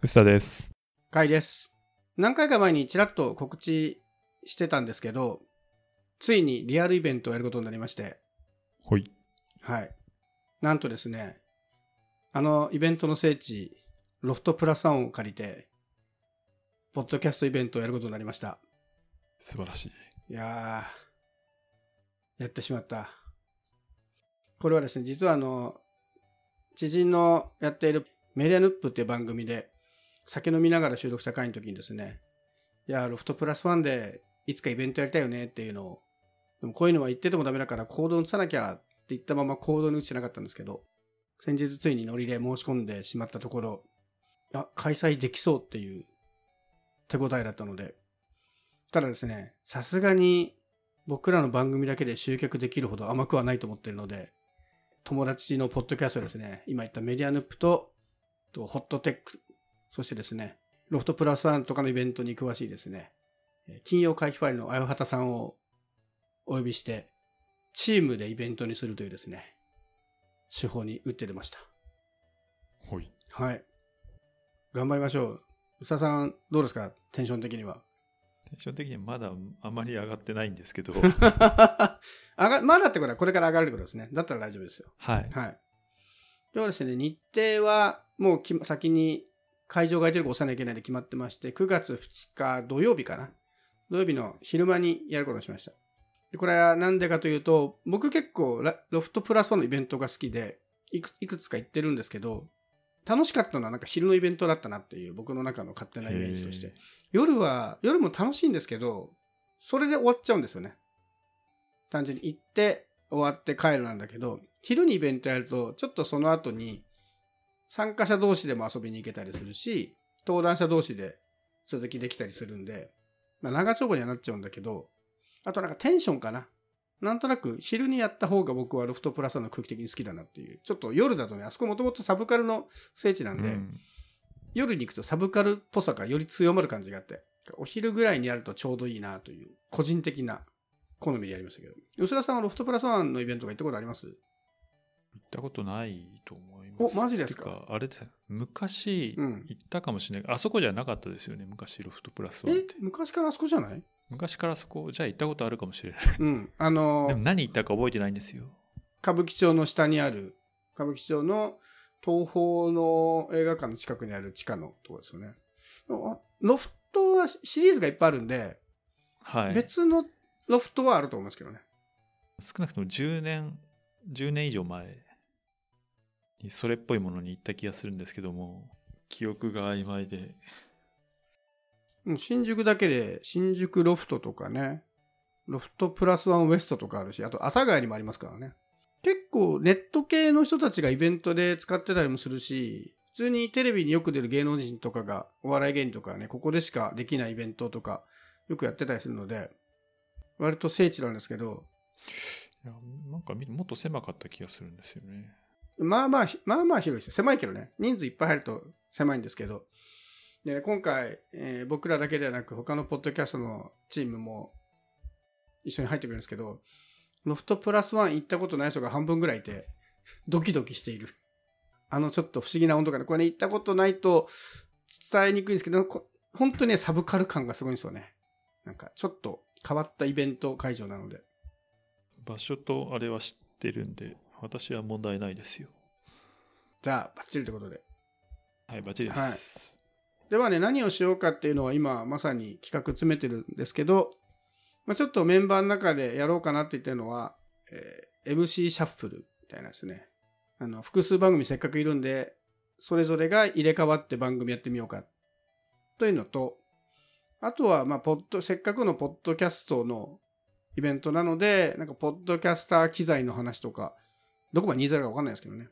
藤田です。かいです。何回か前にちらっと告知してたんですけど、ついにリアルイベントをやることになりまして、ほい。はい。なんとですね、あのイベントの聖地、ロフトプラスワンを借りて、ポッドキャストイベントをやることになりました。素晴らしい。いやー、やってしまった。これはですね、実はあの、知人のやっているメディアヌップっていう番組で、酒飲みながら収録した回の時にですね、いや、ロフトプラスワンでいつかイベントやりたいよねっていうのを、でもこういうのは言っててもダメだから行動に移さなきゃって言ったまま行動に移してなかったんですけど、先日ついにノリで申し込んでしまったところ、あ、開催できそうっていう手応えだったので、ただですね、さすがに僕らの番組だけで集客できるほど甘くはないと思ってるので、友達のポッドキャストですね、今言ったメディアヌップと、とホットテック、そしてですね、ロフトプラスワンとかのイベントに詳しいですね、えー金曜会期ファイルのあよはたさんをお呼びして、チームでイベントにするというですね、手法に打って出ました。ほい。はい。頑張りましょう。宇佐さん、どうですか？テンション的には。テンション的にはまだあまり上がってないんですけど、上がまだってことはこれから上がるってことですね。だったら大丈夫ですよ。はい。はい。ではですね、日程はもうき先に会場が空いてるか押さなきゃいけないんで決まってまして、9月2日土曜日かな。土曜日の昼間にやることにしました。でこれはなんでかというと、僕結構ラロフトプラスワンのイベントが好きでいく、いくつか行ってるんですけど、楽しかったのはなんか昼のイベントだったなっていう僕の中の勝手なイメージとして。夜は、夜も楽しいんですけど、それで終わっちゃうんですよね。単純に行って終わって帰るなんだけど、昼にイベントやると、ちょっとその後に参加者同士でも遊びに行けたりするし、登壇者同士で続きできたりするんで、まあ、長丁場にはなっちゃうんだけど、あとなんかテンションかな。なんとなく昼にやった方が僕はロフトプラスの空気的に好きだなっていう。ちょっと夜だとね、あそこもともとサブカルの聖地なんで、うん夜に行くとサブカルっぽさがより強まる感じがあって、お昼ぐらいにやるとちょうどいいなという、個人的な好みでやりましたけど。吉田さんはロフトプラスワンのイベントが行ったことあります？行ったことないと思います。おマジですか？てあれです昔、うん行ったかもしれない。あそこじゃなかったですよね、昔ロフトプラスワンっえ？て。昔からあそこじゃない？昔からそこ、じゃあ行ったことあるかもしれない。うん。あの でも何行ったか覚えてないんですよ。歌舞伎町の下にある、歌舞伎町の東宝の映画館の近くにある地下のところですよね。あロフトはシリーズがいっぱいあるんで、はい。別のロフトはあると思いますけどね。少なくとも10年、10年以上前にそれっぽいものに行った気がするんですけども、記憶が曖昧で、う新宿だけで、新宿ロフトとかね、ロフトプラスワンウエストとかあるし、あと阿佐ヶ谷にもありますからね。結構ネット系の人たちがイベントで使ってたりもするし、普通にテレビによく出る芸能人とかが、お笑い芸人とかね、ここでしかできないイベントとか、よくやってたりするので、割と聖地なんですけど、いやなんかもっと狭かった気がするんですよね。まあまあ、まあまあ広いですよ。狭いけどね。人数いっぱい入ると狭いんですけど。でね、今回、えー僕らだけではなく、他のポッドキャストのチームも一緒に入ってくるんですけど、ロフトプラスワン行ったことない人が半分ぐらいいて、ドキドキしている。あのちょっと不思議な温度感で、これね、行ったことないと伝えにくいんですけど、本当にね、サブカル感がすごいんですよね。なんか、ちょっと変わったイベント会場なので。場所とあれは知ってるんで、私は問題ないですよ。じゃあ、バッチリということで。はい、バッチリです。ではね、何をしようかっていうのは今まさに企画詰めてるんですけど、まあ、ちょっとメンバーの中でやろうかなって言ってるのは、えー MC シャッフルみたいなですね。あの、複数番組せっかくいるんで、それぞれが入れ替わって番組やってみようか。というのと、あとは、まあ、ポッド、せっかくのポッドキャストのイベントなので、なんか、ポッドキャスター機材の話とか、どこまで20か分かんないですけどね。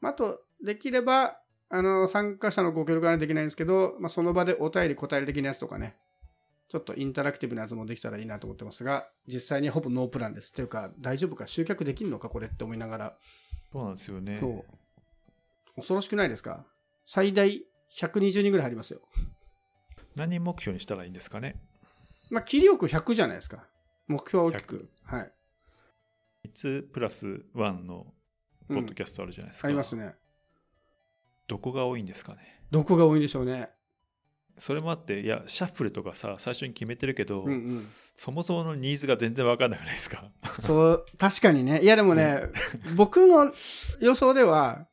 まあ、あと、できれば、あの、参加者のご協力はできないんですけど、まあ、その場でお便り答える的なやつとかね、ちょっとインタラクティブなやつもできたらいいなと思ってますが、実際にほぼノープランです。っていうか、大丈夫か集客できるのかこれって思いながら、そうなんですよね。恐ろしくないですか？最大120人ぐらい入りますよ。何目標にしたらいいんですかね？まあ、切りよく100じゃないですか。目標は大きく。はい。3つプラス1のポッドキャストあるじゃないですか。ありますね。どこが多いんですかね。どこが多いんでしょうね。それもあって、いや、シャッフルとかさ、最初に決めてるけど、うんうん。そもそものニーズが全然わかんなくないですか？そう、確かにね。いやでもね、僕の予想では、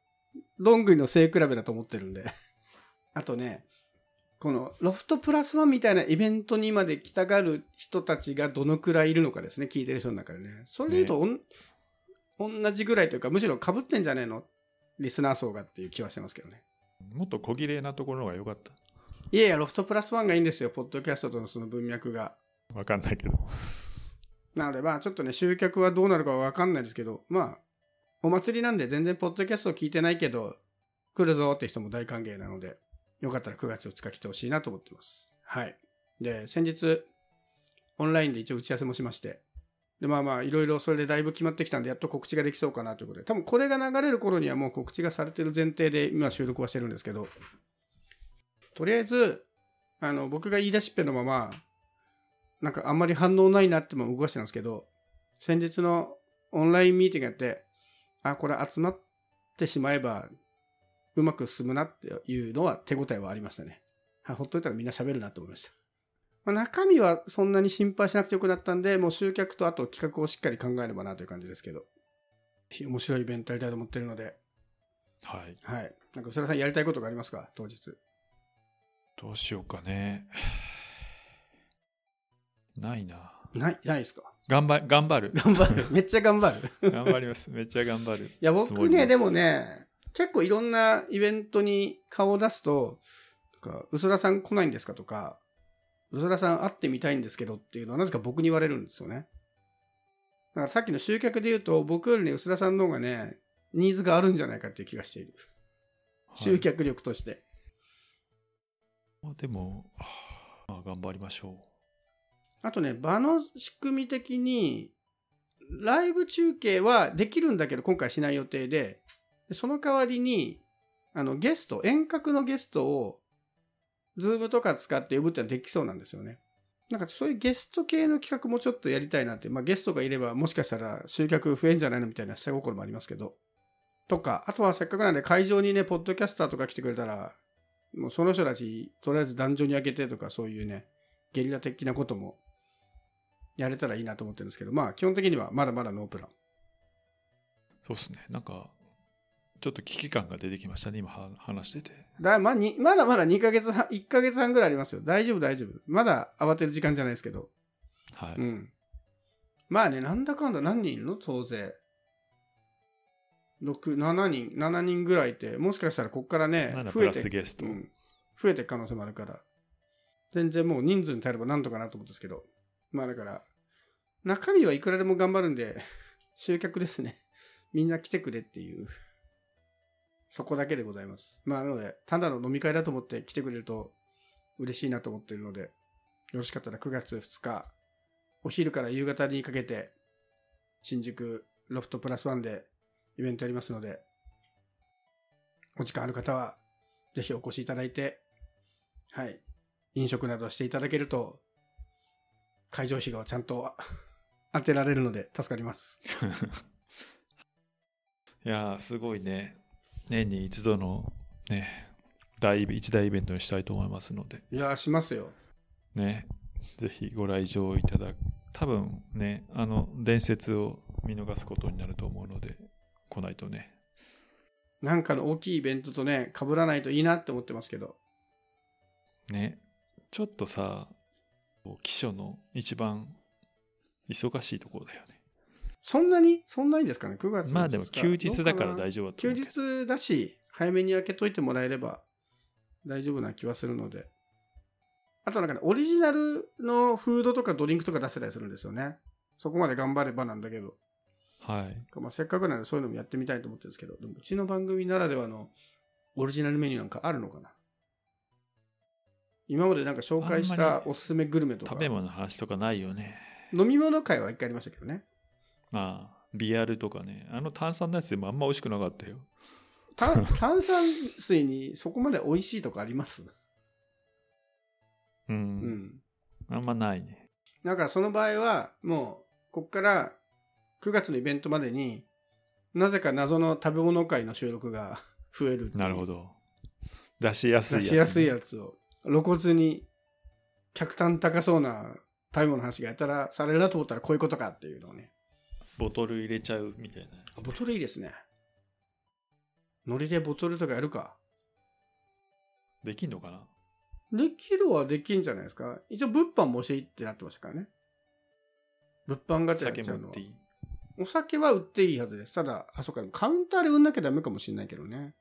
どんぐりの背比べだと思ってるんで。あとね、このロフトプラスワンみたいなイベントにまで来たがる人たちがどのくらいいるのかですね、聞いてる人の中でね。それで言うとおん、同じぐらいというか、むしろ被ってんじゃねえの？リスナー層がっていう気はしてますけどね。もっと小綺麗なところの方が良かった？いやいや、ロフトプラスワンがいいんですよ、ポッドキャストとのその文脈が。わかんないけど。なので、まあ、ちょっとね、集客はどうなるかわかんないですけど、まあ、お祭りなんで全然ポッドキャスト聞いてないけど、来るぞって人も大歓迎なので、よかったら9月2日来てほしいなと思ってます。はい。で、先日、オンラインで一応打ち合わせもしまして、で、まあまあ、いろいろそれでだいぶ決まってきたんで、やっと告知ができそうかなということで、多分これが流れる頃にはもう告知がされてる前提で今収録はしてるんですけど、とりあえず、あの、僕が言い出しっぺのまま、なんかあんまり反応ないなっても動かしてたんですけど、先日のオンラインミーティングやって、あ、これ集まってしまえばうまく進むなっていうのは手応えはありましたね。はいほっといたらみんな喋るなと思いました。まあ、中身はそんなに心配しなくてよくなったんで、もう集客とあと企画をしっかり考えればなという感じですけど、面白いイベントやりたいと思ってるので、はい。はい。なんか、宇佐田さんやりたいことがありますか？当日。どうしようかね。ないな。ない、ないですか？頑張頑張る。頑張る。めっちゃ頑張る。い頑張ります。めっちゃ頑張る。や、僕ね、でもね、結構いろんなイベントに顔を出すと、なんか、宇佐田さん来ないんですか？とか、宇佐田さん会ってみたいんですけどっていうのはなぜか僕に言われるんですよね。だからさっきの集客で言うと、僕よりね、宇佐田さんの方がね、ニーズがあるんじゃないかっていう気がしている。集客力として。はいでも、まあ、頑張りましょあとね、場の仕組み的に、ライブ中継はできるんだけど、今回しない予定で、でその代わりに、あの、ゲスト、遠隔のゲストを、ズームとか使って呼ぶってのはできそうなんですよね。なんかそういうゲスト系の企画もちょっとやりたいなって、まあゲストがいればもしかしたら集客増えんじゃないのみたいな下心もありますけど。とか、あとはせっかくなんで会場にね、ポッドキャスターとか来てくれたら、もうその人たち、とりあえず壇上に上げてとかそういうね、ゲリラ的なこともやれたらいいなと思ってるんですけど、まあ基本的にはまだまだノープラン。そうですね。なんか、ちょっと危機感が出てきましたね、今は話してて。だまあ、にまだまだ2ヶ月半、1ヶ月半ぐらいありますよ。大丈夫大丈夫。まだ慌てる時間じゃないですけど。はい。うん。まあね、なんだかんだ何人いるの？総勢。6、7人、7人ぐらいいて、もしかしたらこっからね7、増えて。うん、増えていく可能性もあるから、全然もう人数に耐えればなんとかなと思うんですけど、まあだから、中身はいくらでも頑張るんで、集客ですね。みんな来てくれっていう、そこだけでございます。まあなので、ただの飲み会だと思って来てくれると嬉しいなと思っているので、よろしかったら9月2日、お昼から夕方にかけて、新宿ロフトプラスワンでイベントやりますので、お時間ある方は、ぜひお越しいただいて、はい。飲食などしていただけると、会場費がちゃんと 当てられるので助かります。いや、すごいね。年に一度のね、大一大イベントにしたいと思いますので、いやー、しますよ。ね、ぜひご来場いただく。多分ね、あの伝説を見逃すことになると思うので、来ないとね。なんかの大きいイベントとね、被らないといいなって思ってますけど。ね、ちょっとさ、記書の一番忙しいところだよね。そんなにそんなにですかね ?9 月まあでも休日だから丈大丈夫だと休。日だし、早めに開けといてもらえれば大丈夫な気はするので。あとなんかね、オリジナルのフードとかドリンクとか出せたりするんですよね。そこまで頑張ればなんだけど。はい。まあ、せっかくなんでそういうのもやってみたいと思ってるんですけど、でもうちの番組ならではのオリジナルメニューなんかあるのかな？今までなんか紹介したおすすめグルメとか食、べ物の話とかないよね。飲み物会は一回ありましたけどね。まあ、ビアルとかね。あの炭酸のやつでもあんま美味しくなかったよ。炭炭酸水にそこまで美味しいとかあります？うん。うん。あんまないね。だからその場合は、もう、こっから9月のイベントまでになぜか謎の食べ物会の収録が 増えるなるほど。出しやすいやつ、出しやすいやつを露骨に客単高そうな食べ物の話がやったらされるなと思ったらこういうことかっていうのをねボトル入れちゃうみたいなやつ。ボトルいいですね。海苔でボトルとかやるか。できんのかな？できるはできんじゃないですか。一応物販も教えってなってましたからね。物販がてらやっちゃうのは。酒も売っていい。お酒は売っていいはずです。ただ、あ、そっか、カウンターで売んなきゃダメかもしれないけどね。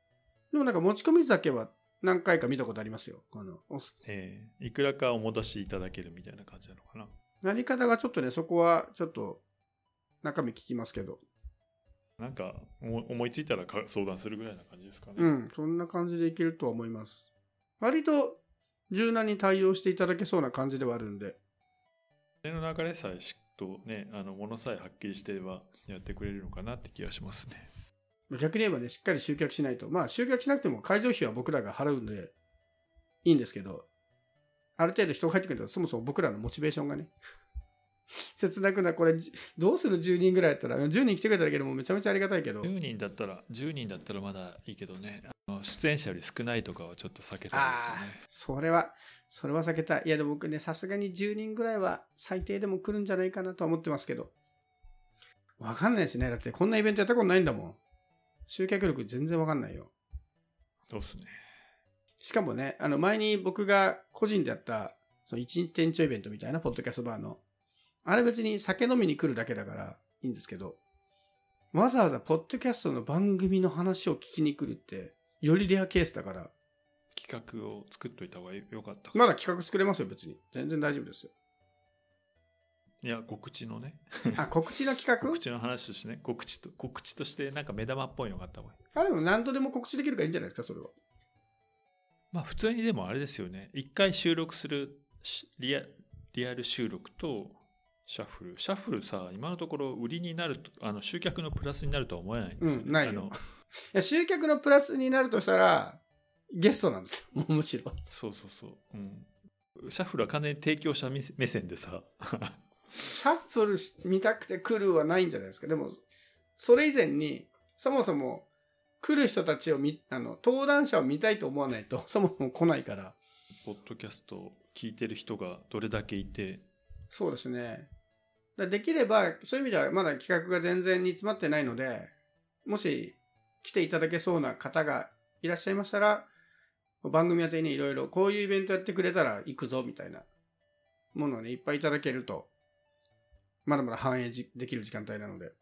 でもなんか持ち込み酒は何回か見たことありますよ。あの、おええ。いくらかお戻しいただけるみたいな感じなのかな？やり方がちょっとね、そこはちょっと中身聞きますけど。なんか思思いついたらか相談するぐらいな感じですかね、うん、そんな感じでいけるとは思います。割と柔軟に対応していただけそうな感じではあるんで。手の流れさえしっとねあのものさえはっきりしてればやってくれるのかなって気がしますね逆に言えばね、しっかり集客しないと。まあ、集客しなくても会場費は僕らが払うんで、いいんですけど、ある程度人が入ってくると、そもそも僕らのモチベーションがね、切なくな、これ、じどうする？10人ぐらいやったら、10人来てくれただけでもめちゃめちゃありがたいけど、10人だったら10人だったらまだいいけどねあの出演者より少ないとかはちょっと避けたいですよああね、それは、それは避けたい。いや、でも僕ね、さすがに10人ぐらいは最低でも来るんじゃないかなとは思ってますけど。わかんないですね。だってこんなイベントやったことないんだもん。集客力全然わかんないよ。そうっすねしかもね、あの前に僕が個人でやった、その一日店長イベントみたいな、ポッドキャストバーの。あれ別に酒飲みに来るだけだからいいんですけど、わざわざポッドキャストの番組の話を聞きに来るって、よりレアケースだから、企画を作っといた方がよかったかまだ企画作れますよ、別に。全然大丈夫ですよ。いや告知のねあ、告知の企画？告知の話としてね告知と告知としてなんか目玉っぽいのがあった方がいいあ、でも何度でも告知できるからいいんじゃないですか、それは。まあ普通にでもあれですよね一回収録するしリアリアル収録とシャッフルシャッフルさ今のところ売りになるとあの集客のプラスになるとは思えないんですよ、ねうんないよ いや、集客のプラスになるとしたら、ゲストなんですよ、むしろ。そうそうそう、うん、シャッフルは完全に提供者目目線でさシャッフルし見たくて来るはないんじゃないですか。でも、それ以前に、そもそも来る人たちを見、あの、登壇者を見たいと思わないと、そもそも来ないから。ポッドキャストを聞いてる人がどれだけいてそうですね。だできれば、そういう意味ではまだ企画が全然煮詰まってないので、もし来ていただけそうな方がいらっしゃいましたら、番組宛てにいろいろこういうイベントやってくれたら行くぞみたいなものをね、いっぱいいただけると、まだまだ反映できる時間帯なので。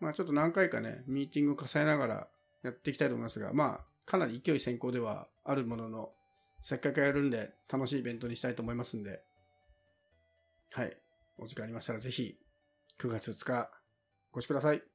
まあちょっと何回かね、ミーティングを重ねながらやっていきたいと思いますが、まあかなり勢い先行ではあるものの、せっかくやるんで楽しいイベントにしたいと思いますんで、はい。お時間ありましたらぜひ、9月2日、お越しください。